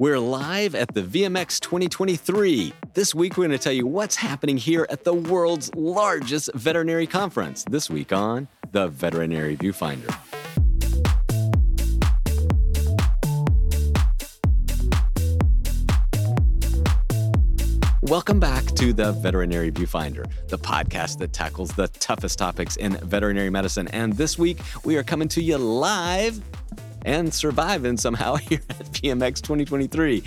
We're live at the VMX 2023. This week, we're going to tell you what's happening here at the world's largest veterinary conference. This week on the Veterinary Viewfinder. Welcome back to the Veterinary Viewfinder, the podcast that tackles the toughest topics in veterinary medicine. And this week, we are coming to you live and surviving somehow here at VMX 2023.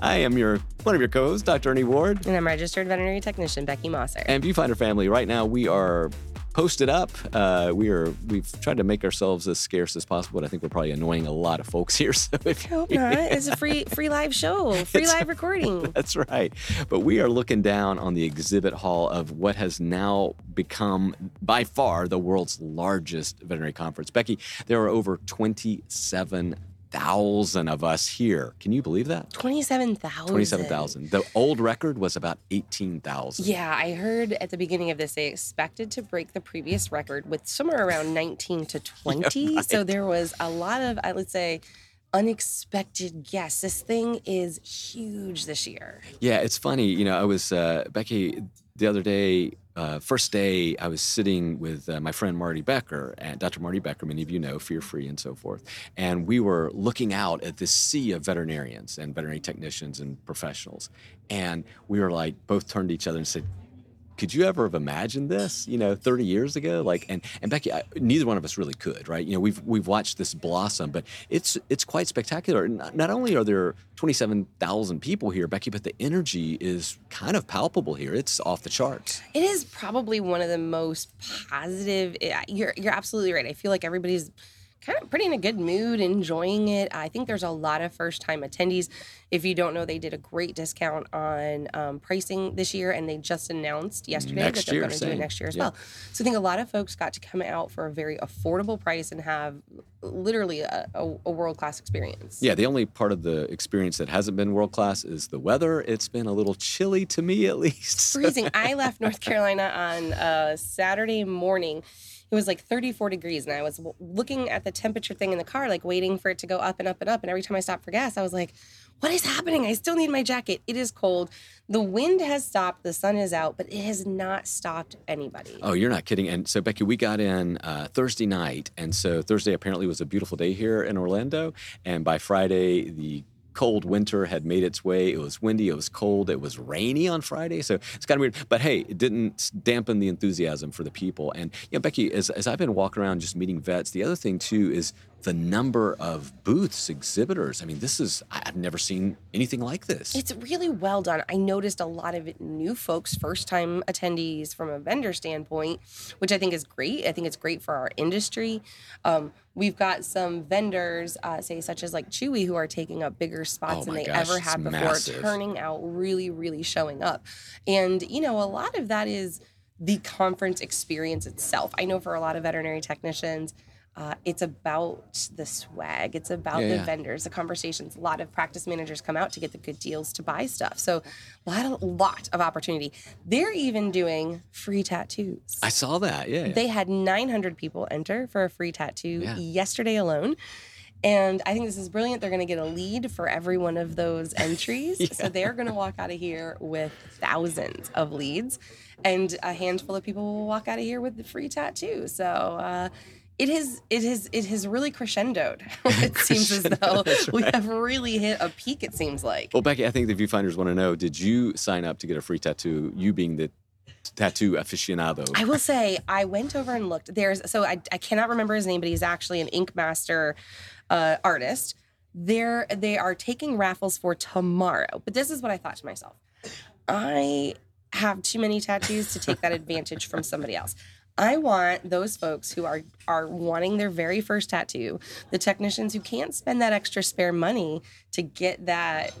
I am your one of your co-hosts, Dr. Ernie Ward. And I'm registered veterinary technician Becky Mossor. And Viewfinder family, right now we are post it up. Uh, we are we've tried to make ourselves as scarce as possible, but I think we're probably annoying a lot of folks here. So if I hope not. It's a free free live show, free live recording. That's right. But we are looking down on the exhibit hall of what has now become by far the world's largest veterinary conference. Becky, there are over twenty seven 27,000 of us here. Can you believe that? 27,000. 27,000. The old record was about 18,000. Yeah, I heard at the beginning of this they expected to break the previous record with somewhere around 19 to 20. yeah, right. So there was a lot of I would say unexpected guests. This thing is huge this year. Yeah, it's funny, you know, I was uh, Becky the other day uh, first day, I was sitting with uh, my friend Marty Becker, and Dr. Marty Becker, many of you know, Fear Free and so forth. And we were looking out at this sea of veterinarians and veterinary technicians and professionals. And we were like, both turned to each other and said, could you ever have imagined this, you know, 30 years ago? Like, and and Becky, I, neither one of us really could, right? You know, we've we've watched this blossom, but it's it's quite spectacular. Not, not only are there 27,000 people here, Becky, but the energy is kind of palpable here. It's off the charts. It is probably one of the most positive. Eh, you're you're absolutely right. I feel like everybody's kind of pretty in a good mood, enjoying it. I think there's a lot of first time attendees. If you don't know, they did a great discount on um, pricing this year, and they just announced yesterday next that they're going to do it next year as yeah. well. So I think a lot of folks got to come out for a very affordable price and have literally a, a, a world class experience. Yeah, the only part of the experience that hasn't been world class is the weather. It's been a little chilly to me, at least. Freezing. I left North Carolina on a Saturday morning it was like 34 degrees and i was looking at the temperature thing in the car like waiting for it to go up and up and up and every time i stopped for gas i was like what is happening? I still need my jacket. It is cold. The wind has stopped. The sun is out but it has not stopped anybody. Oh you're not kidding. And so becky we got in uh, thursday night. And so thursday apparently was a beautiful day here in orlando. And by friday the cold winter had made its way. It was windy, it was cold, it was rainy on Friday. So it's kind of weird. But hey, it didn't dampen the enthusiasm for the people. And, you know, Becky, as, as I've been walking around just meeting vets, the other thing too is the number of booths, exhibitors. I mean, this is, I've never seen anything like this. It's really well done. I noticed a lot of new folks, first time attendees from a vendor standpoint, which I think is great. I think it's great for our industry. Um, we've got some vendors, uh, say, such as like Chewy, who are taking up bigger spots oh than they gosh, ever had before, massive. turning out really, really showing up. And, you know, a lot of that is the conference experience itself. I know for a lot of veterinary technicians, uh, it's about the swag. It's about yeah, the yeah. vendors, the conversations. A lot of practice managers come out to get the good deals to buy stuff. So a lot, of, lot of opportunity. They're even doing free tattoos. I saw that. Yeah, yeah. They had 900 people enter for a free tattoo yesterday alone. And I think this is brilliant. They're going to get a lead for every one of those entries. yeah. So they're going to walk out of here with thousands of leads, and a handful of people will walk out of here with the free tattoo. So, uh, it has it has it has really crescendoed. it seems as though right. we have really hit a peak. It seems like. Well, Becky, I think the viewfinders want to know: Did you sign up to get a free tattoo? You being the tattoo aficionado. I will say I went over and looked. There's so I, I cannot remember his name, but he's actually an ink master uh, artist. They're they are taking raffles for tomorrow. But this is what I thought to myself: I have too many tattoos to take that advantage from somebody else. I want those folks who are are wanting their very first tattoo, the technicians who can't spend that extra spare money to get that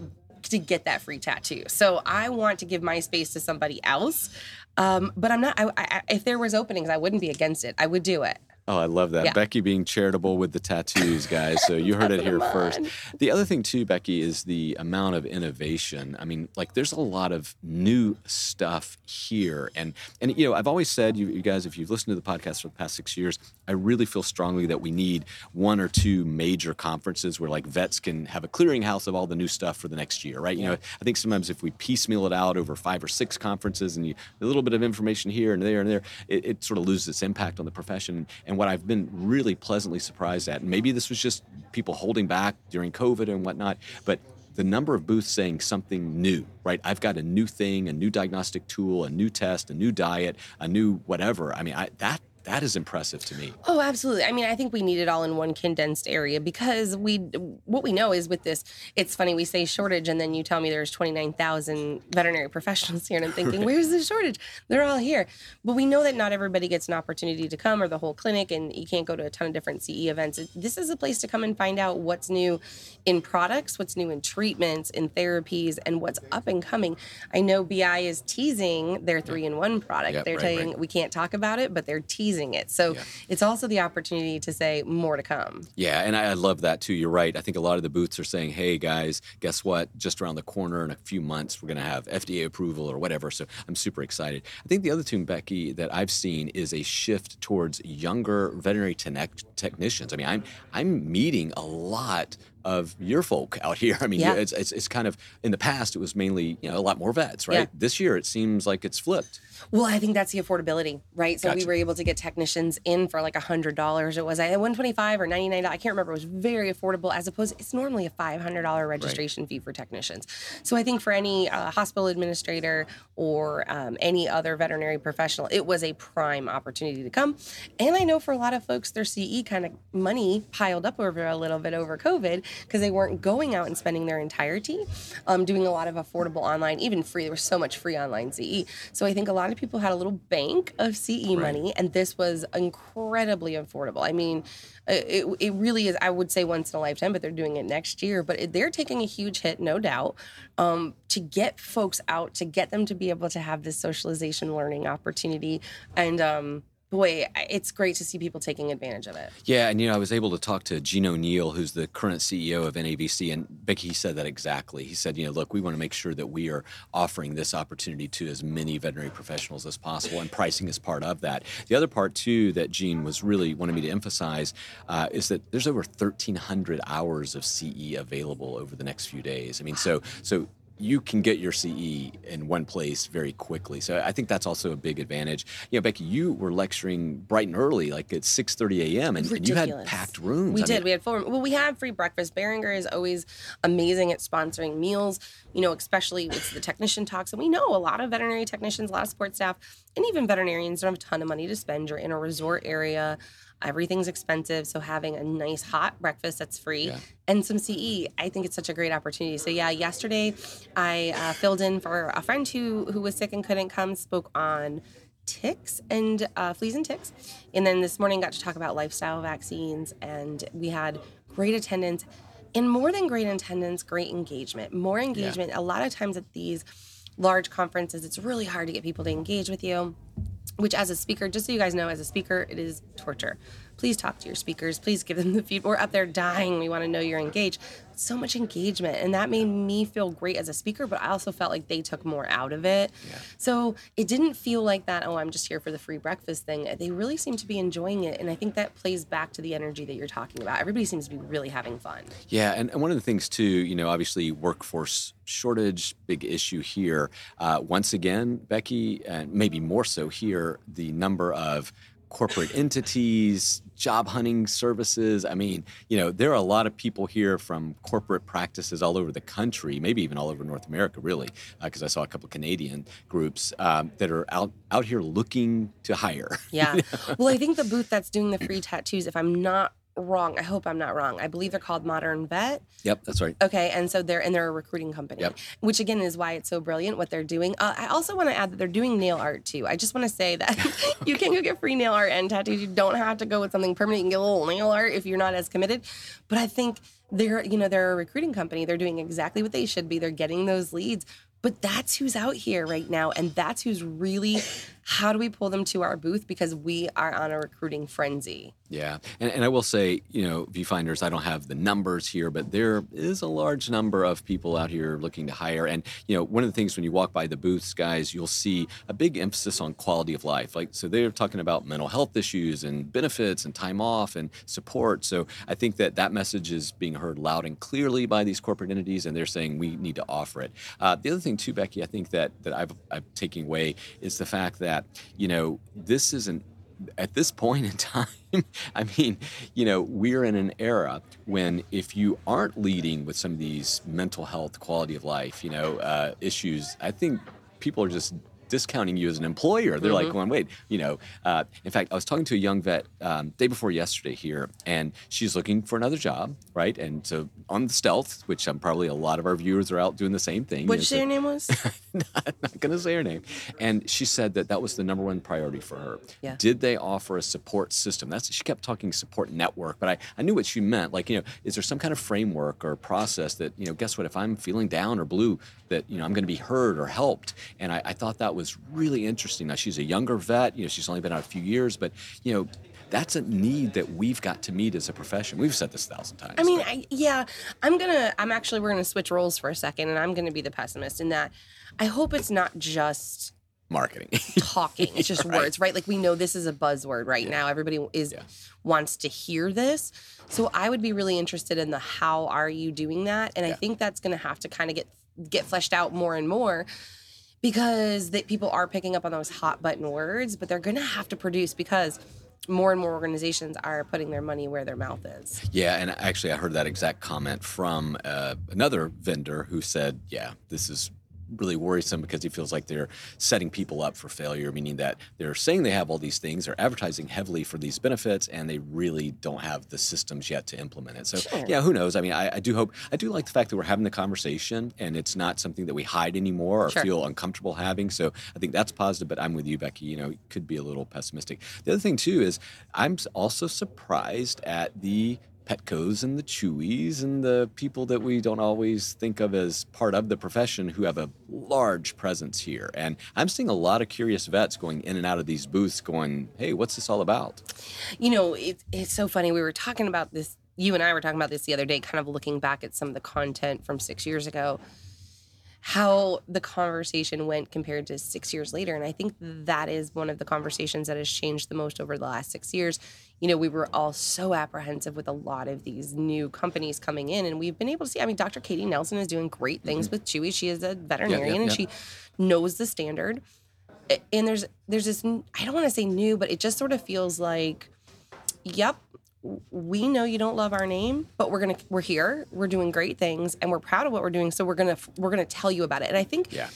to get that free tattoo. So I want to give my space to somebody else. Um, but I'm not. I, I, if there was openings, I wouldn't be against it. I would do it. Oh, I love that. Yeah. Becky being charitable with the tattoos, guys. So you heard it here first. The other thing, too, Becky, is the amount of innovation. I mean, like, there's a lot of new stuff here. And, and you know, I've always said, you, you guys, if you've listened to the podcast for the past six years, I really feel strongly that we need one or two major conferences where, like, vets can have a clearinghouse of all the new stuff for the next year, right? You know, I think sometimes if we piecemeal it out over five or six conferences and you, a little bit of information here and there and there, it, it sort of loses its impact on the profession. And what I've been really pleasantly surprised at, and maybe this was just people holding back during COVID and whatnot, but the number of booths saying something new, right? I've got a new thing, a new diagnostic tool, a new test, a new diet, a new whatever. I mean, I, that that is impressive to me. Oh, absolutely. I mean, I think we need it all in one condensed area because we what we know is with this, it's funny we say shortage and then you tell me there's 29,000 veterinary professionals here and I'm thinking, right. where's the shortage? They're all here. But we know that not everybody gets an opportunity to come or the whole clinic and you can't go to a ton of different CE events. This is a place to come and find out what's new in products, what's new in treatments, in therapies and what's up and coming. I know BI is teasing their 3-in-1 product. Yep, they're right, saying right. we can't talk about it, but they're teasing it. So Yeah. it's also the opportunity to say more to come. Yeah, and I, I love that too. You're right. I think a lot of the booths are saying, "Hey guys, guess what? Just around the corner in a few months, we're going to have FDA approval or whatever." So I'm super excited. I think the other thing, Becky, that I've seen is a shift towards younger veterinary technicians. I mean, I'm I'm meeting a lot of your folk out here. I mean, Yeah. it's, it's it's kind of in the past it was mainly you know a lot more vets, right? Yeah. This year it seems like it's flipped. Well, I think that's the affordability, right? So we were able to get technicians in for like a hundred dollars. It was at one twenty five or ninety nine. I can't remember. It was very affordable as opposed. It's normally a five hundred dollar registration fee for technicians. So I think for any uh, hospital administrator or um, any other veterinary professional, it was a prime opportunity to come. And I know for a lot of folks, their CE kind of money piled up over a little bit over COVID because they weren't going out and spending their entirety, um, doing a lot of affordable online, even free. There was so much free online CE. So I think a lot of people had a little bank of CE money, and this was incredibly affordable. I mean, uh, it, it really is, I would say once in a lifetime, but they're doing it next year. But it, they're taking a huge hit, no doubt, um, to get folks out, to get them to be able to have this socialization learning opportunity. And um, boy, it's great to see people taking advantage of it. Yeah, and you know, I was able to talk to Gene O'Neill, who's the current CEO of NAVC, and Becky, said that exactly. He said, you know, look, we want to make sure that we are offering this opportunity to as many veterinary professionals as possible, and pricing is part of that. The other part too that Gene was really wanted me to emphasize uh, is that there's over 1,300 hours of CE available over the next few days. I mean, so so you can get your CE in one place very quickly. So I think that's also a big advantage. You know, Becky, you were lecturing bright and early, like at 6:30 a.m., and, and you had packed rooms. We I did. mean, we had full. Well, we have free breakfast. Boehringer is always amazing at sponsoring meals. You know, especially with the technician talks, and we know a lot of veterinary technicians, a lot of support staff, and even veterinarians don't have a ton of money to spend. You're in a resort area. Everything's expensive, so having a nice hot breakfast that's free Yeah. and some CE, I think it's such a great opportunity. So yeah, yesterday I uh, filled in for a friend who who was sick and couldn't come. Spoke on ticks and uh, fleas and ticks. And then this morning got to talk about lifestyle vaccines, and we had great attendance. And more than great attendance, great engagement. More engagement. A lot of times at these large conferences, it's really hard to get people to engage with you. Which, as a speaker, just so you guys know, as a speaker, it is torture. Please talk to your speakers. Please give them the feedback. We're up there dying. We want to know you're engaged. So much engagement, and that made me feel great as a speaker. But I also felt like they took more out of it. So it didn't feel like that. Oh, I'm just here for the free breakfast thing. They really seem to be enjoying it, and I think that plays back to the energy that you're talking about. Everybody seems to be really having fun. Yeah, and, and one of the things too, you know, obviously workforce shortage, big issue here. Uh, once again, Becky, and maybe more so here, the number of corporate entities, job hunting services. I mean, you know, there are a lot of people here from corporate practices all over the country, maybe even all over North America, really, because I saw a couple Canadian groups um, that are out out here looking to hire. Yeah. well, I think the booth that's doing the free tattoos, if I'm not wrong, I hope I'm not wrong. I believe they're called Modern Vet. yep, that's right. Okay, and so they're and they're a recruiting company, Yep. which again is why it's so brilliant what they're doing. Uh, I also want to add that they're doing nail art too. I just want to say that you can go get free nail art and tattoos. You don't have to go with something permanent. You can get a little nail art if you're not as committed. But I think they're you know they're a recruiting company. They're doing exactly what they should be. They're getting those leads. But that's who's out here right now, and that's who's really how do we pull them to our booth because we are on a recruiting frenzy yeah, and, and I will say, you know, viewfinders, I don't have the numbers here, but there is a large number of people out here looking to hire. And, you know, one of the things when you walk by the booths, guys, you'll see a big emphasis on quality of life. Like, so they're talking about mental health issues and benefits and time off and support. So I think that that message is being heard loud and clearly by these corporate entities, and they're saying we need to offer it. Uh, the other thing, too, Becky, I think that, that I've, I'm taking away is the fact that, you know, this isn't at this point in time, I mean, you know, we're in an era when if you aren't leading with some of these mental health, quality of life, you know, uh, issues, I think people are just discounting you as an employer. They're mm-hmm. like going, wait, you know. Uh, in fact, I was talking to a young vet um, day before yesterday here, and she's looking for another job, right? And so on the stealth, which I'm probably a lot of our viewers are out doing the same thing. What you know, so, name was? not, not going to say her name. And she said that that was the number one priority for her. Yeah. Did they offer a support system? That's she kept talking support network, but I, I knew what she meant. Like, you know, is there some kind of framework or process that, you know, guess what? If I'm feeling down or blue, that, you know, I'm going to be heard or helped. And I, I thought that was really interesting. Now, she's a younger vet. You know, she's only been out a few years, but, you know, that's a need that we've got to meet as a profession. We've said this a thousand times. I mean, I, yeah, I'm gonna. I'm actually we're gonna switch roles for a second, and I'm gonna be the pessimist in that. I hope it's not just marketing talking it's just right. words right like we know this is a buzzword right yeah. now everybody is yeah. wants to hear this so i would be really interested in the how are you doing that and yeah. i think that's going to have to kind of get get fleshed out more and more because that people are picking up on those hot button words but they're going to have to produce because more and more organizations are putting their money where their mouth is. Yeah, and actually, I heard that exact comment from uh, another vendor who said, "Yeah, this is really worrisome because he feels like they're setting people up for failure, meaning that they're saying they have all these things, they're advertising heavily for these benefits, and they really don't have the systems yet to implement it. So, sure. yeah, who knows? I mean, I, I, do hope, I do like the fact that we're having the conversation and it's not something that we hide anymore or sure. feel uncomfortable having. So, I think that's positive, but I'm with you, Becky. You know, you could be a little pessimistic. The other thing, too, is I'm also surprised at the Petcos and the Chewies and the people that we don't always think of as part of the profession who have a large presence here. And I'm seeing a lot of curious vets going in and out of these booths going, hey, what's this all about? You know, it, it's so funny. We were talking about this, you and I were talking about this the other day, kind of looking back at some of the content from six years ago how the conversation went compared to six years later. And I think that is one of the conversations that has changed the most over the last six years. You know, we were all so apprehensive with a lot of these new companies coming in, and we've been able to see. I mean, Dr. Katie Nelson is doing great things mm-hmm. with Chewy. She is a veterinarian yeah, yeah, and she knows the standard. And there's there's this I don't want to say new, but it just sort of feels like, yep, we know you don't love our name, but we're gonna we're here. We're doing great things, and we're proud of what we're doing. So we're gonna we're gonna tell you about it. And I think yeah.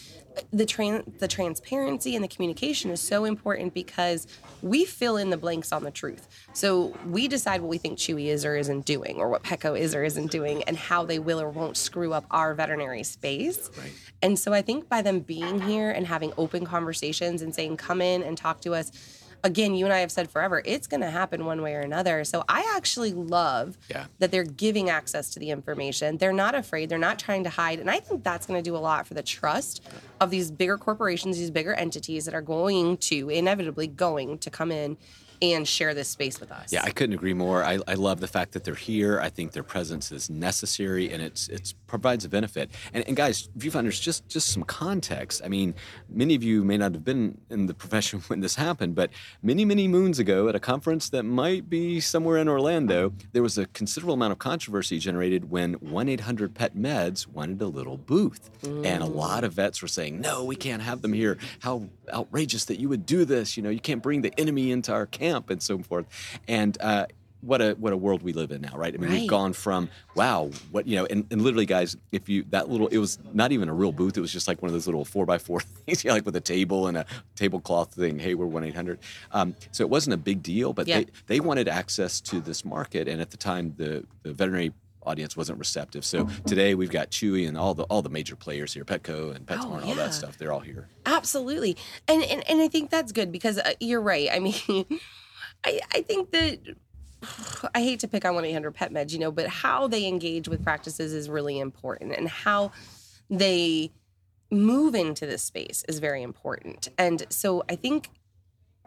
the trans the transparency and the communication is so important because we fill in the blanks on the truth. So we decide what we think Chewy is or isn't doing, or what Petco is or isn't doing, and how they will or won't screw up our veterinary space. Right. And so I think by them being here and having open conversations and saying, "Come in and talk to us." Again, you and I have said forever, it's going to happen one way or another. So I actually love yeah. that they're giving access to the information. They're not afraid, they're not trying to hide. And I think that's going to do a lot for the trust of these bigger corporations, these bigger entities that are going to inevitably going to come in and share this space with us. Yeah, I couldn't agree more. I, I love the fact that they're here. I think their presence is necessary and it's it's provides a benefit. And, and guys, viewfinders, just just some context. I mean, many of you may not have been in the profession when this happened, but many many moons ago, at a conference that might be somewhere in Orlando, there was a considerable amount of controversy generated when 1 800 Pet Meds wanted a little booth, mm. and a lot of vets were saying, "No, we can't have them here. How outrageous that you would do this! You know, you can't bring the enemy into our camp." Camp and so forth. And uh, what a what a world we live in now, right? I mean, right. we've gone from wow, what you know, and, and literally, guys, if you that little, it was not even a real booth; it was just like one of those little four by four things, you know, like with a table and a tablecloth thing. Hey, we're one eight hundred. Um, so it wasn't a big deal, but yeah. they they wanted access to this market, and at the time, the the veterinary audience wasn't receptive. So today we've got Chewy and all the all the major players here, Petco and PetSmart, oh, yeah. all that stuff. They're all here. Absolutely, and and, and I think that's good because uh, you're right. I mean. I, I think that I hate to pick on 1 800 Pet Meds, you know, but how they engage with practices is really important and how they move into this space is very important. And so I think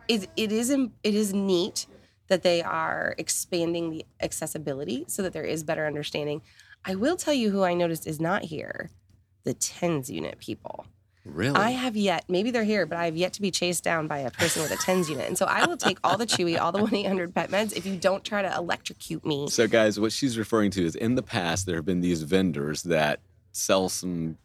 it, it is it is neat that they are expanding the accessibility so that there is better understanding. I will tell you who I noticed is not here, the tens unit people. Really? I have yet, maybe they're here, but I have yet to be chased down by a person with a TENS unit. And so I will take all the Chewy, all the 1 800 pet meds if you don't try to electrocute me. So, guys, what she's referring to is in the past, there have been these vendors that sell some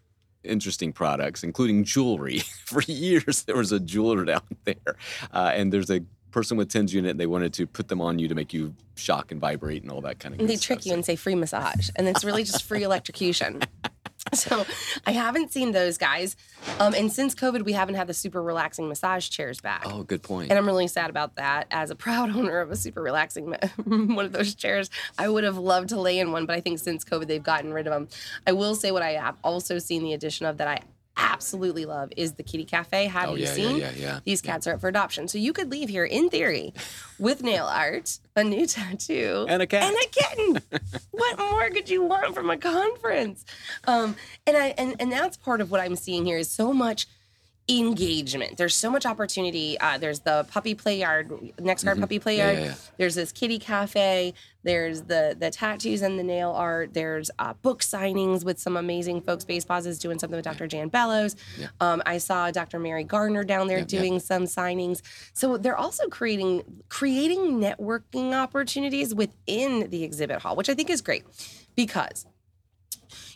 interesting products, including jewelry. For years, there was a jeweler down there, uh, and there's a person with TENS unit, and they wanted to put them on you to make you shock and vibrate and all that kind of. And they trick you and say free massage. And it's really just free electrocution. So I haven't seen those guys. Um, and since COVID, we haven't had the super relaxing massage chairs back. Oh, good point. And I'm really sad about that. As a proud owner of a super relaxing one of those chairs, I would have loved to lay in one, but I think since COVID they've gotten rid of them. I will say what I have also seen the addition of that I absolutely love is the kitty cafe. Have Oh, you yeah, yeah, seen? yeah, yeah. These cats are up for adoption. So you could leave here in theory with nail art, a new tattoo, And a cat. and a kitten. what more could you want from a conference? Um, and I and and that's part of what I'm seeing here is so much engagement. There's so much opportunity. Uh, there's the puppy play yard, NexGard puppy play Mm-hmm. Yeah, yard. yeah, yeah. There's this kitty cafe. There's the the tattoos and the nail art. There's uh, book signings with some amazing folks. Base is doing something with Dr. Jan Bellows. Um, I saw Dr. Mary Gardner down there Yeah, yeah. doing some signings. So they're also creating creating networking opportunities within the exhibit hall, which I think is great because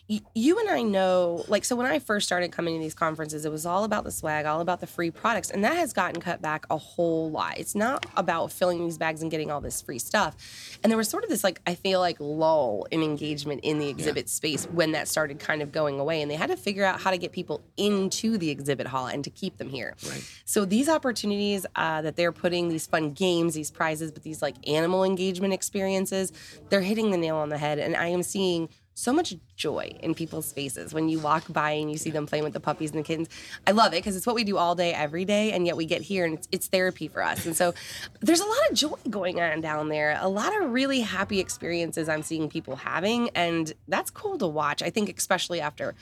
y- you and I know, like, so when I first started coming to these conferences, it was all about the swag, all about the free products, and that has gotten cut back a whole lot. It's not about filling these bags and getting all this free stuff. And there was sort of this, like, I feel like lull in engagement in the exhibit space when that started kind of going away, and they had to figure out how to get people into the exhibit hall and to keep them here. Right. So these opportunities uh, that they're putting, these fun games, these prizes, but these like animal engagement experiences, they're hitting the nail on the head. And I am seeing so much joy in people's faces when you walk by and you see them playing with the puppies and the kittens. I love it because it's what we do all day, every day, and yet we get here and it's, it's therapy for us. And so there's a lot of joy going on down there, a lot of really happy experiences I'm seeing people having, and that's cool to watch. I think especially after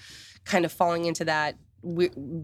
kind of falling into that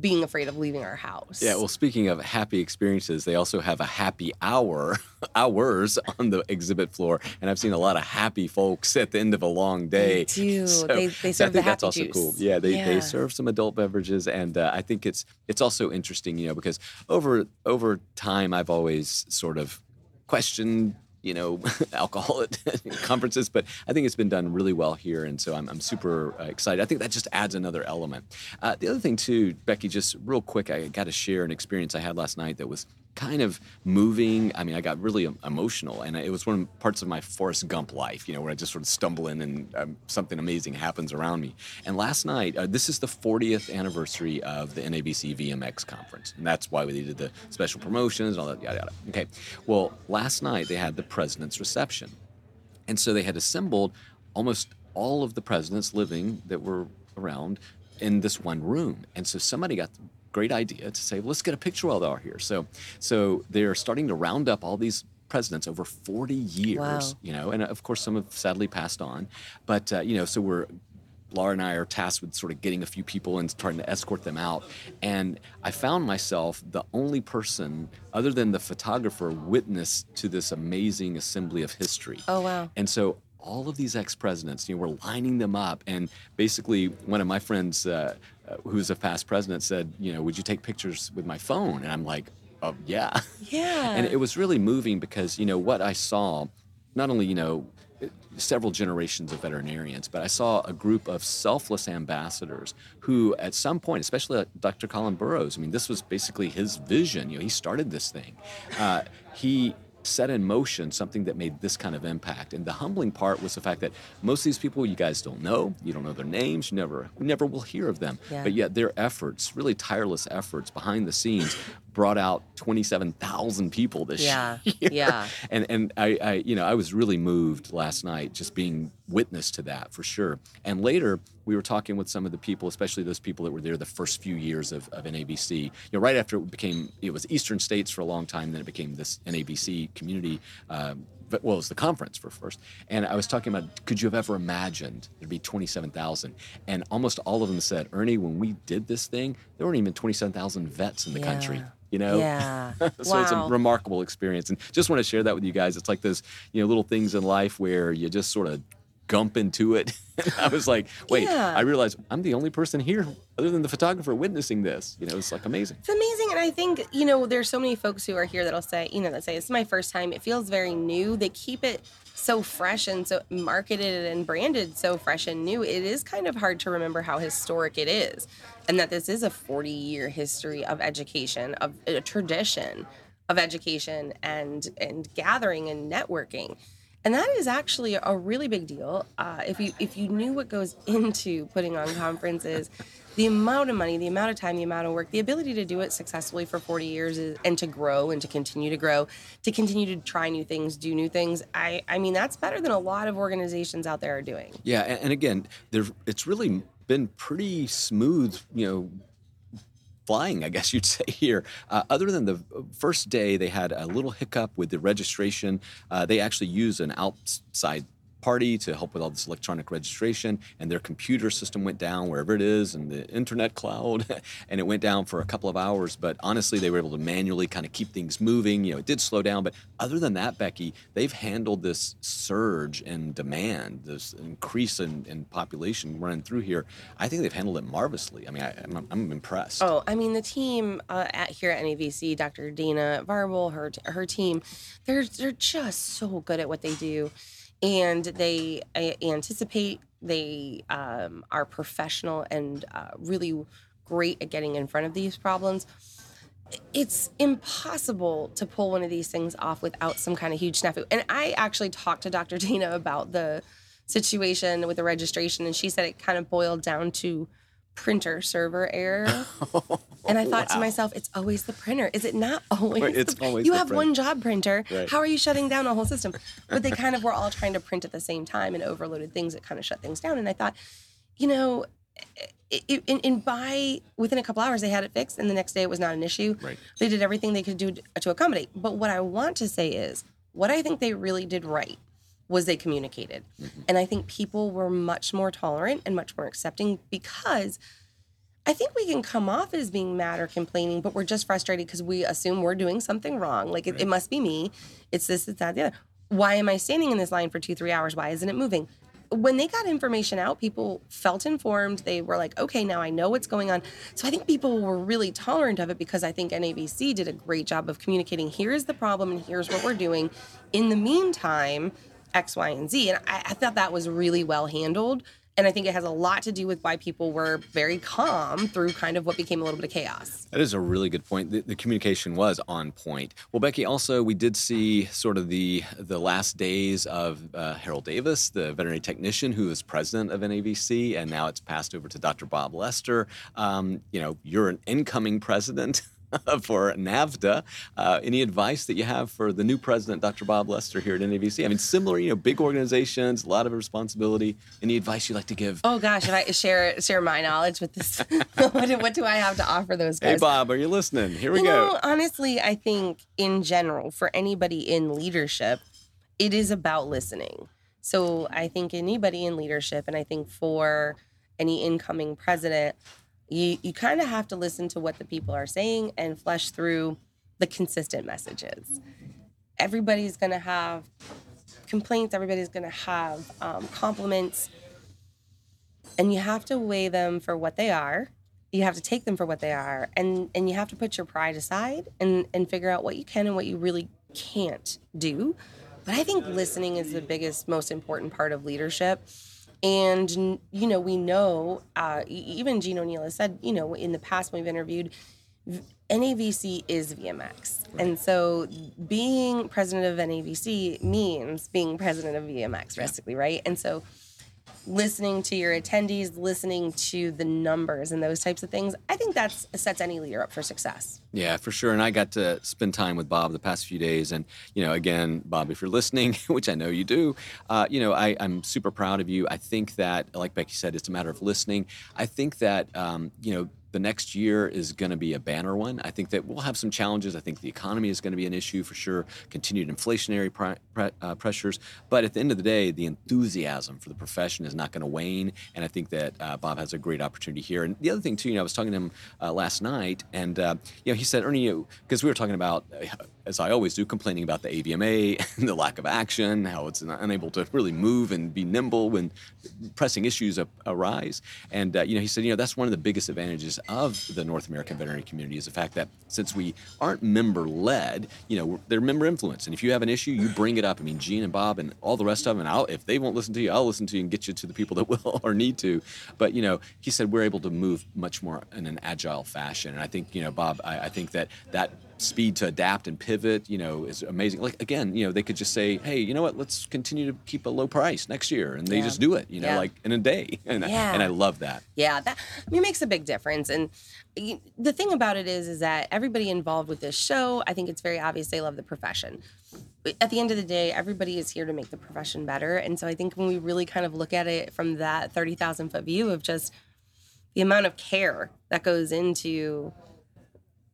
being afraid of leaving our house. Yeah, well, speaking of happy experiences, they also have a happy hour, hours on the exhibit floor, and I've seen a lot of happy folks at the end of a long day. They do. They- they so I serve the think that's also juice. cool. Yeah, they, Yeah. they serve some adult beverages, and uh, I think it's it's also interesting, you know, because over over time, I've always sort of questioned you know alcohol at conferences but i think it's been done really well here and so i'm, I'm super uh, excited. I think that just adds another element. Uh, the other thing too becky just real quick i got to share an experience i had last night that was kind of moving. I mean i got really emotional and it was one of parts of my forrest gump life you know where i just sort of stumble in and um, something amazing happens around me. And last night uh, this is the 40th anniversary of the navc vmx conference and that's why we did the special promotions and all that yada yada. Okay. Well last night they had the president's reception and so they had assembled almost all of the presidents living that were around in this one room. And so somebody got great idea to say, let's get a picture while they're here. So so they're starting to round up all these presidents over 40 years, Wow. you know, and of course some have sadly passed on. But uh, you know, so we're Laura and I are tasked with sort of getting a few people and trying to escort them out. And I found myself the only person, other than the photographer, witness to this amazing assembly of history. Oh, wow. And so all of these ex-presidents, you know, we're lining them up, and basically, one of my friends, uh, uh, who's a past president, said, you know, would you take pictures with my phone? And I'm like, oh yeah. Yeah. and it was really moving because you know what I saw, not only you know several generations of veterinarians, but I saw a group of selfless ambassadors who, at some point, especially like Dr. Colin Burrows, I mean, this was basically his vision. You know, he started this thing. Uh, he set in motion something that made this kind of impact. And the humbling part was the fact that most of these people you guys don't know, you don't know their names, you never, you never will hear of them. Yeah. But yet their efforts, really tireless efforts behind the scenes, brought out 27,000 people this Yeah, year. yeah. And and I, I you know I was really moved last night just being witness to that for sure. And later we were talking with some of the people, especially those people that were there the first few years of, of NAVC. You know, right after it became it was Eastern States for a long time, then it became this NAVC community. Um, but well, it was the conference for first. And I was talking about, could you have ever imagined there'd be 27,000? And almost all of them said, Ernie, when we did this thing, there weren't even 27,000 vets in the country. You know, Yeah. so it's a remarkable experience, and just want to share that with you guys. It's like those you know little things in life where you just sort of gump into it. I was like, wait, Yeah. I realized I'm the only person here other than the photographer witnessing this. You know, it's like amazing. It's amazing. And I think, you know, there's so many folks who are here that'll say, you know, that say, this is my first time. It feels very new. They keep it so fresh and so marketed and branded so fresh and new. It is kind of hard to remember how historic it is. And that this is a 40 year history of education, of a tradition of education and and gathering and networking. And that is actually a really big deal. Uh, if you if you knew what goes into putting on conferences, the amount of money, the amount of time, the amount of work, the ability to do it successfully for 40 years is, and to grow and to continue to grow, to continue to try new things, do new things. I I mean that's better than a lot of organizations out there are doing. Yeah, and, and again, there it's really been pretty smooth. You know. Flying, I guess you'd say here. Uh, other than the first day, they had a little hiccup with the registration. Uh, they actually used an outside party to help with all this electronic registration, and their computer system went down wherever it is in the internet cloud, and it went down for a couple of hours. But honestly, they were able to manually kind of keep things moving. You know, it did slow down, but other than that, Becky, they've handled this surge in demand, this increase in, in population running through here. I think they've handled it marvelously. I mean, I, I'm, I'm impressed. Oh, I mean the team uh, at here at NAVC, Dr. Dana Varble, her her team, they're they're just so good at what they do, and they uh, anticipate. They um, are professional and uh, really great at getting in front of these problems. It's impossible to pull one of these things off without some kind of huge snafu. And I actually talked to Dr. Dana about the situation with the registration, and she said it kind of boiled down to printer server error. And I thought to myself, it's always the printer. Is it not always? Right, it's the, always You have printer. one job printer. Right. How are you shutting down a whole system? But they kind of were all trying to print at the same time and overloaded things that kind of shut things down. And I thought, you know, i- i- in, in by within a couple hours they had it fixed, and the next day it was not an issue. Right. They did everything they could do to accommodate. But what I want to say is, what I think they really did right was they communicated, mm-hmm. and I think people were much more tolerant and much more accepting because I think we can come off as being mad or complaining, but we're just frustrated because we assume we're doing something wrong. Like it, it must be me. It's this, it's that, the other. Why am I standing in this line for two, three hours? Why isn't it moving? When they got information out, people felt informed. They were like, okay, now I know what's going on. So I think people were really tolerant of it because I think NAVC did a great job of communicating here's the problem and here's what we're doing. In the meantime, X, Y, and Z. And I, I thought that was really well handled. And I think it has a lot to do with why people were very calm through kind of what became a little bit of chaos. That is a really good point. The, the communication was on point. Well, Becky, also we did see sort of the the last days of uh, Harold Davis, the veterinary technician who was president of NAVC, and now it's passed over to Dr. Bob Lester. Um, you know, you're an incoming president. for NAVTA, uh, any advice that you have for the new president, Dr. Bob Lester, here at NAVC? I mean, similar, you know, big organizations, a lot of responsibility. Any advice you'd like to give? Oh gosh, if I share share my knowledge with this, what, do- what do I have to offer those guys? Hey, Bob, are you listening? Here we you go. know, honestly, I think in general, for anybody in leadership, it is about listening. So I think anybody in leadership, and I think for any incoming president, you, you kind of have to listen to what the people are saying and flesh through the consistent messages. Everybody's going to have complaints, everybody's going to have um, compliments, and you have to weigh them for what they are. You have to take them for what they are and and you have to put your pride aside and and figure out what you can and what you really can't do. But i think listening is the biggest most important part of leadership and you know we know uh, even gene o'neill has said you know in the past when we've interviewed NAVC is VMX. And so being president of NAVC means being president of VMX, basically, right? And so listening to your attendees, listening to the numbers and those types of things, I think that sets any leader up for success. Yeah, for sure. And I got to spend time with Bob the past few days. And, you know, again, Bob, if you're listening, which I know you do, uh, you know, I, I'm super proud of you. I think that, like Becky said, it's a matter of listening. I think that, um, you know, the next year is going to be a banner one. I think that we'll have some challenges. I think the economy is going to be an issue for sure, continued inflationary pre- pre- uh, pressures. But at the end of the day, the enthusiasm for the profession is not going to wane. And I think that uh, Bob has a great opportunity here. And the other thing, too, you know, I was talking to him uh, last night, and, uh, you know, he said, Ernie, because we were talking about uh, as I always do, complaining about the AVMA and the lack of action, how it's unable to really move and be nimble when pressing issues arise. And uh, you know, he said, you know, that's one of the biggest advantages of the North American veterinary community is the fact that since we aren't member-led, you know, they're member influence. And if you have an issue, you bring it up. I mean, Gene and Bob and all the rest of them. And I'll, if they won't listen to you, I'll listen to you and get you to the people that will or need to. But you know, he said we're able to move much more in an agile fashion. And I think, you know, Bob, I, I think that that speed to adapt and pivot, you know, is amazing. Like again, you know, they could just say, "Hey, you know what? Let's continue to keep a low price next year," and they yeah. just do it, you know, yeah. like in a day. And, yeah. and I love that. Yeah, that I mean, makes a big difference. And the thing about it is, is that everybody involved with this show, I think it's very obvious they love the profession. At the end of the day, everybody is here to make the profession better. And so I think when we really kind of look at it from that thirty thousand foot view of just the amount of care that goes into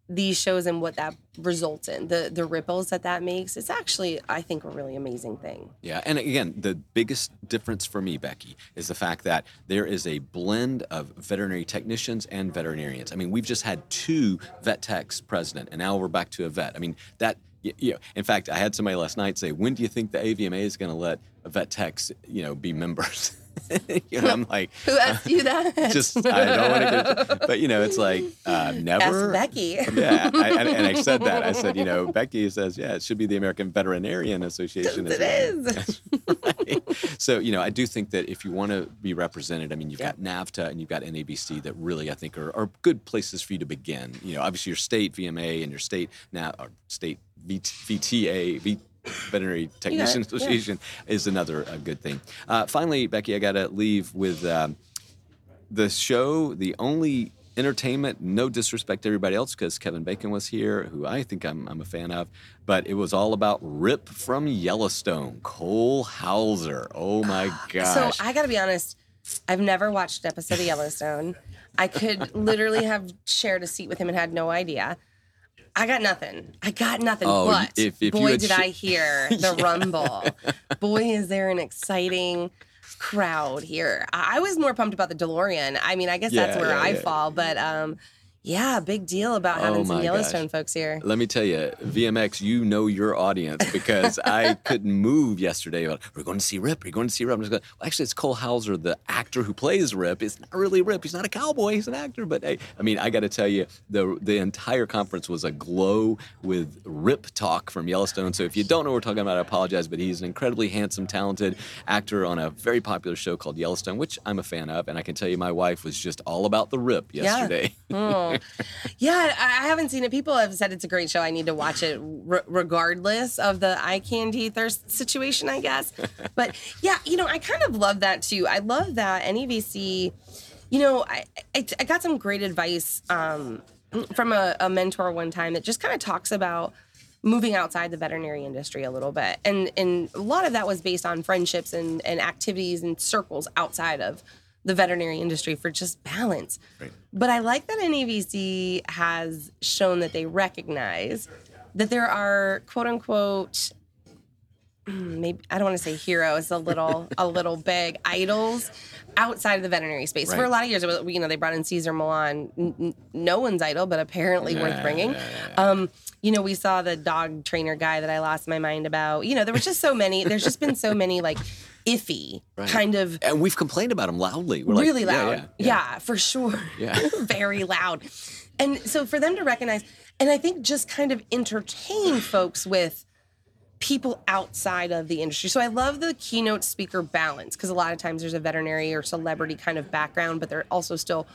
these shows and what that results in the the ripples that that makes it's actually i think a really amazing thing. Yeah and again the biggest difference for me becky is the fact that there is a blend of veterinary technicians and veterinarians. I mean we've just had two vet techs president and now we're back to a vet. I mean that you know, in fact i had somebody last night say when do you think the avma is going to let vet techs you know be members you know, I'm like, who asked you that? just I don't want to get, but you know, it's like uh, never. Ask Becky. yeah, I, and I said that. I said, you know, Becky says, yeah, it should be the American Veterinarian Association. It is. Right. So you know, I do think that if you want to be represented, I mean, you've yeah. got NAVTA and you've got NAVC that really I think are, are good places for you to begin. You know, obviously your state VMA and your state now or state VTA. V, Veterinary Technician Association yeah. is another uh, good thing. Uh, finally, Becky, I got to leave with um, the show, the only entertainment, no disrespect to everybody else because Kevin Bacon was here, who I think I'm, I'm, a fan of, but it was all about Rip from Yellowstone, Cole Hauser. Oh my gosh. So I got to be honest, I've never watched an episode of Yellowstone. I could literally have shared a seat with him and had no idea. I got nothing. I got nothing. Oh, but if, if boy, did sh- I hear the yeah. rumble. Boy, is there an exciting crowd here. I was more pumped about the DeLorean. I mean, I guess yeah, that's where yeah, I fall, but um, yeah, big deal about having oh some Yellowstone gosh. folks here. Let me tell you, VMX, you know your audience because I couldn't move yesterday. About, We're going to see Rip. We're going to see Rip. I'm just going, well, actually, it's Cole Hauser, the actor who plays Rip. It's not really Rip. He's not a cowboy. He's an actor. But hey, I mean, I got to tell you, the the entire conference was aglow with Rip talk from Yellowstone. So if you don't know what we're talking about, I apologize. But he's an incredibly handsome, talented actor on a very popular show called Yellowstone, which I'm a fan of. And I can tell you, my wife was just all about the Rip yesterday. Yeah. Hmm. Yeah, I haven't seen it. People have said it's a great show. I need to watch it regardless of the eye candy thirst situation, I guess. But yeah, you know, I kind of love that too. I love that NAVC. You know, I, I, I got some great advice um, from a, a mentor one time that just kind of talks about moving outside the veterinary industry a little bit. And and a lot of that was based on friendships and, and activities and circles outside of the veterinary industry for just balance. Right. But I like that NAVC has shown that they recognize that there are quote unquote maybe I don't want to say heroes a little a little big idols outside of the veterinary space. Right. For a lot of years, was, you know, they brought in Cesar Millan, n- no one's idol, but apparently worth bringing. Um, you know, we saw the dog trainer guy that I lost my mind about. You know, there was just so many. There's just been so many like iffy right. kind of and we've complained about him loudly. We're really like, loud. yeah, yeah, yeah. for sure. Yeah. Very loud. And so for them to recognize and i think just kind of entertain folks with people outside of the industry. So i love the keynote speaker balance because a lot of times there's a veterinary or celebrity kind of background but they're also still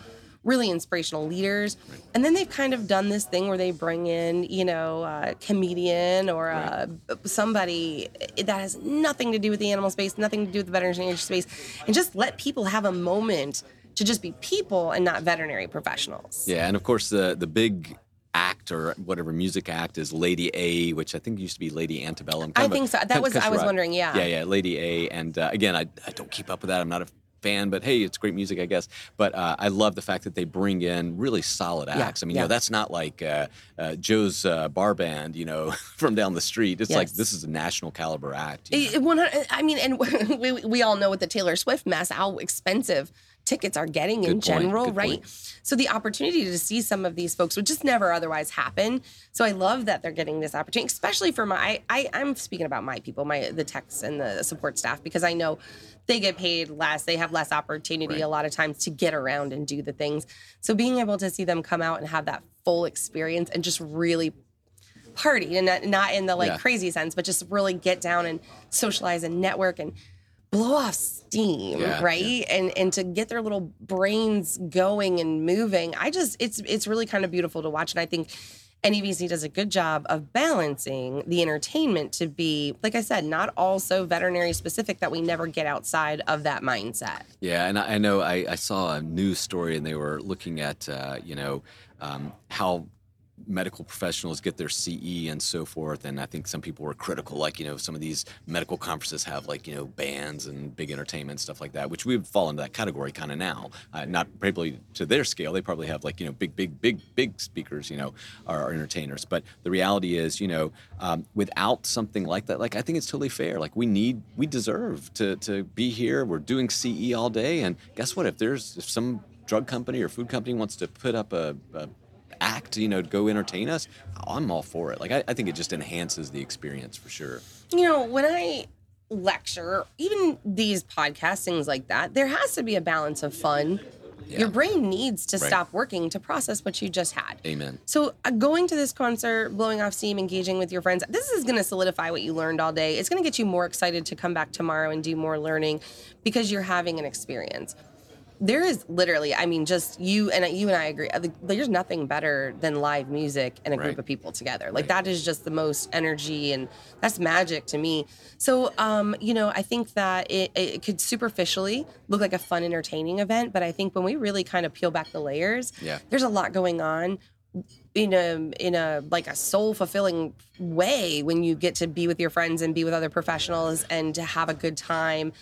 really inspirational leaders. Right. And then they've kind of done this thing where they bring in, you know, a comedian or right. somebody that has nothing to do with the animal space, nothing to do with the veterinary space, and just let people have a moment to just be people and not veterinary professionals. Yeah, and of course the the big act or whatever music act is Lady A, which I think used to be Lady Antebellum. I think a, so. That was I was wondering. Yeah. Yeah, yeah, Lady A, and uh, again, I, I don't keep up with that. I'm not a fan, but hey, it's great music, I guess. But uh, I love the fact that they bring in really solid acts. I mean, you know, that's not like uh, uh, Joe's uh, bar band, you know, from down the street. It's like this is a national caliber act. It- it- I mean, and we, we all know with the Taylor Swift mess how expensive tickets are getting in point, general, right? point. So the opportunity to see some of these folks would just never otherwise happen. So I love that they're getting this opportunity, especially for my. I, I I'm speaking about my people, my the techs and the support staff, because I know they get paid less. They have less opportunity Right. a lot of times to get around and do the things. So being able to see them come out and have that full experience and just really party and not, not in the like Yeah. crazy sense, but just really get down and socialize and network and blow off steam, Yeah, right? And and to get their little brains going and moving. I just it's it's really kind of beautiful to watch. And I think NAVC does a good job of balancing the entertainment to be, like I said, not all so veterinary specific that we never get outside of that mindset. Yeah, and I, I know I, I saw a news story, and they were looking at uh, you know um, how medical professionals get their CE and so forth. And I think some people were critical, like you know some of these medical conferences have like you know bands and big entertainment stuff like that, which we would fall into that category kind of now. Uh, not probably to their scale, they probably have like you know big, big, big, big speakers, you know, are, entertainers. But the reality is, you know, um, without something like that, like I think it's totally fair. Like we need, we deserve to to be here. We're doing CE all day, and guess what? If there's if some drug company or food company wants to put up a, a act, you know, to go entertain us, I'm all for it. Like I, I think it just enhances the experience for sure. you know, when I lecture, even these podcasts, things like that, there has to be a balance of fun. Yeah. Your brain needs to Right. stop working to process what you just had. Amen. So, uh, going to this concert, blowing off steam, engaging with your friends, this is going to solidify what you learned all day. It's going to get you more excited to come back tomorrow and do more learning because you're having an experience. There is literally, I mean, just you and you and I agree. uh, There's nothing better than live music and a group of people together. Like Right. that is just the most energy and that's magic to me. So, um, you know, I think that it, it could superficially look like a fun, entertaining event, but I think when we really kind of peel back the layers, Yeah. there's a lot going on in a in a like a soul fulfilling way when you get to be with your friends and be with other professionals and to have a good time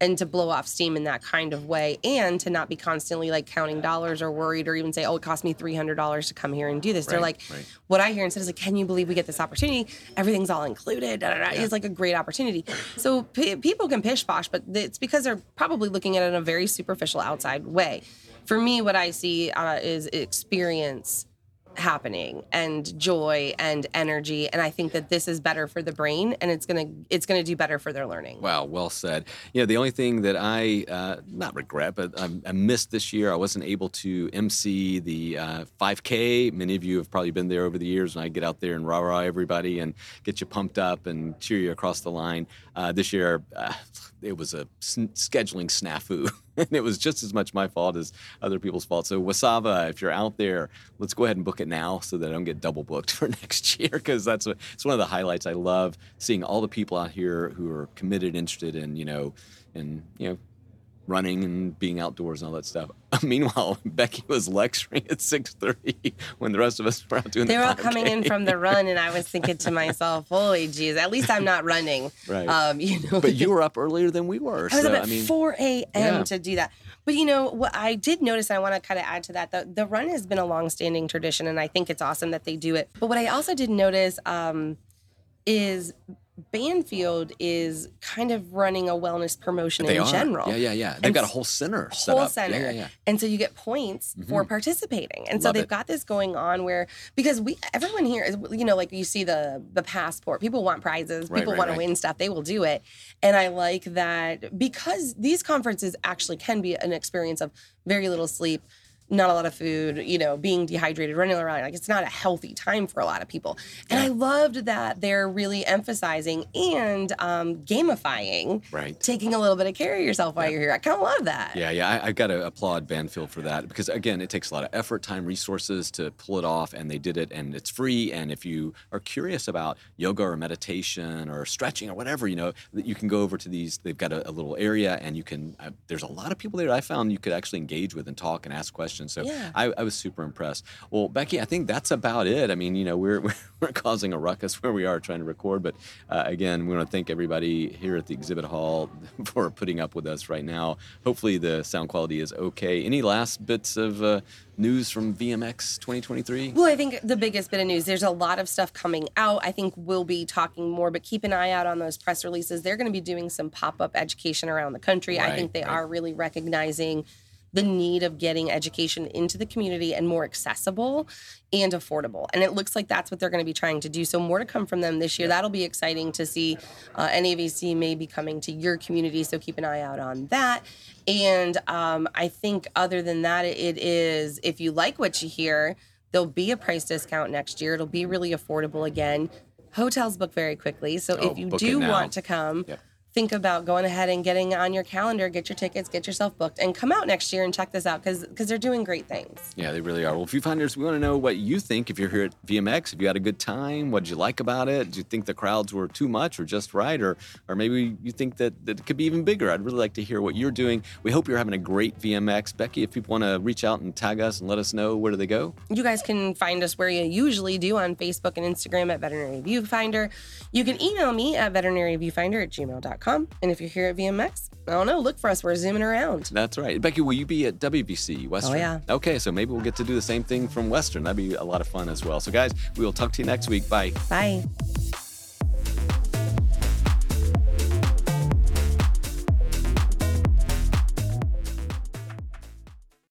and to blow off steam in that kind of way and to not be constantly like counting dollars or worried or even say oh it cost me $300 to come here and do this. They're like right. what i hear instead is like can you believe we get this opportunity? Everything's all included da, da, da. it's like a great opportunity. So p- people can pish posh but it's because they're probably looking at it in a very superficial outside way. For me what i see uh, is experience happening and joy and energy and i think that this is better for the brain and it's gonna it's gonna do better for their learning Wow, well said. You know, the only thing that I uh, not regret, but I, I missed this year, I wasn't able to MC the uh, 5K. Many of you have probably been there over the years when I get out there and rah rah everybody and get you pumped up and cheer you across the line. Uh, this year, uh, it was a scheduling snafu, and it was just as much my fault as other people's fault. So, Wasava, if you're out there, let's go ahead and book it now so that I don't get double booked for next year because that's a, it's one of the highlights. I love seeing all the people out here who are committed, interested in you know, in you know, running and being outdoors and all that stuff. Meanwhile, Becky was lecturing at six thirty when the rest of us were out doing. they the were all coming in from the run and i was thinking to myself holy jeez at least i'm not running Right. um you know But you were up earlier than we were. I was so, up at I mean, 4 a.m. Yeah. to do that. But you know what I did notice, and I want to kind of add to that. The, the run has been a long-standing tradition, and I think it's awesome that they do it. But what I also did notice um, is Banfield is kind of running a wellness promotion they in are. general. Yeah, yeah, yeah. They've And got a whole center set whole up. center. Yeah, yeah, yeah. And so you get points mm-hmm. for participating. And so they've it. got this going on where because we everyone here is you know like you see the the passport. People want prizes. Right, People right, want right. to win stuff. They will do it. And I like that because these conferences actually can be an experience of very little sleep. Not a lot of food, you know, being dehydrated, running around. Like it's not a healthy time for a lot of people. And I loved that they're really emphasizing and um, gamifying, Right. taking a little bit of care of yourself while you're here. I kind of love that. Yeah, yeah, I, I got to applaud Banfield for that because again, it takes a lot of effort, time, resources to pull it off, and they did it, and it's free. And if you are curious about yoga or meditation or stretching or whatever, you know, you can go over to these. They've got a, a little area, and you can. Uh, there's a lot of people there. That I found you could actually engage with and talk and ask questions. Questions. So Yeah. I, I was super impressed. Well, Becky, I think that's about it. I mean, you know, we're, we're, causing a ruckus where we are trying to record, but uh, again, we want to thank everybody here at the exhibit hall for putting up with us right now. Hopefully, the sound quality is okay. Any last bits of uh, news from VMX 2023? Well, I think the biggest bit of news, there's a lot of stuff coming out. I think we'll be talking more, but keep an eye out on those press releases. They're going to be doing some pop up education around the country. I think they right. are really recognizing the need of getting education into the community and more accessible and affordable. And it looks like that's what they're going to be trying to do. So, more to come from them this year. That'll be exciting to see. Uh, NAVC may be coming to your community, so keep an eye out on that. And um, I think, other than that, it is if you like what you hear, there'll be a price discount next year. It'll be really affordable again. Hotels book very quickly. So, Oh, if you do want to come, Yep. Think about going ahead and getting on your calendar, get your tickets, get yourself booked, and come out next year and check this out because because they're doing great things. Yeah, they really are. Well, Viewfinders, we want to know what you think if you're here at VMX. If you had a good time, what did you like about it? Do you think the crowds were too much or just right? Or or maybe you think that, that it could be even bigger? I'd really like to hear what you're doing. We hope you're having a great VMX. Becky, if people want to reach out and tag us and let us know, where do they go? You guys can find us where you usually do on Facebook and Instagram at Veterinary Viewfinder. You can email me at veterinaryviewfinder at gmail.com. And if you're here at VMX, I don't know, look for us. We're zooming around. That's right. Becky, will you be at WVC Western? Oh, yeah. Okay, so maybe we'll get to do the same thing from Western. That'd be a lot of fun as well. So, guys, we will talk to you next week. Bye. Bye.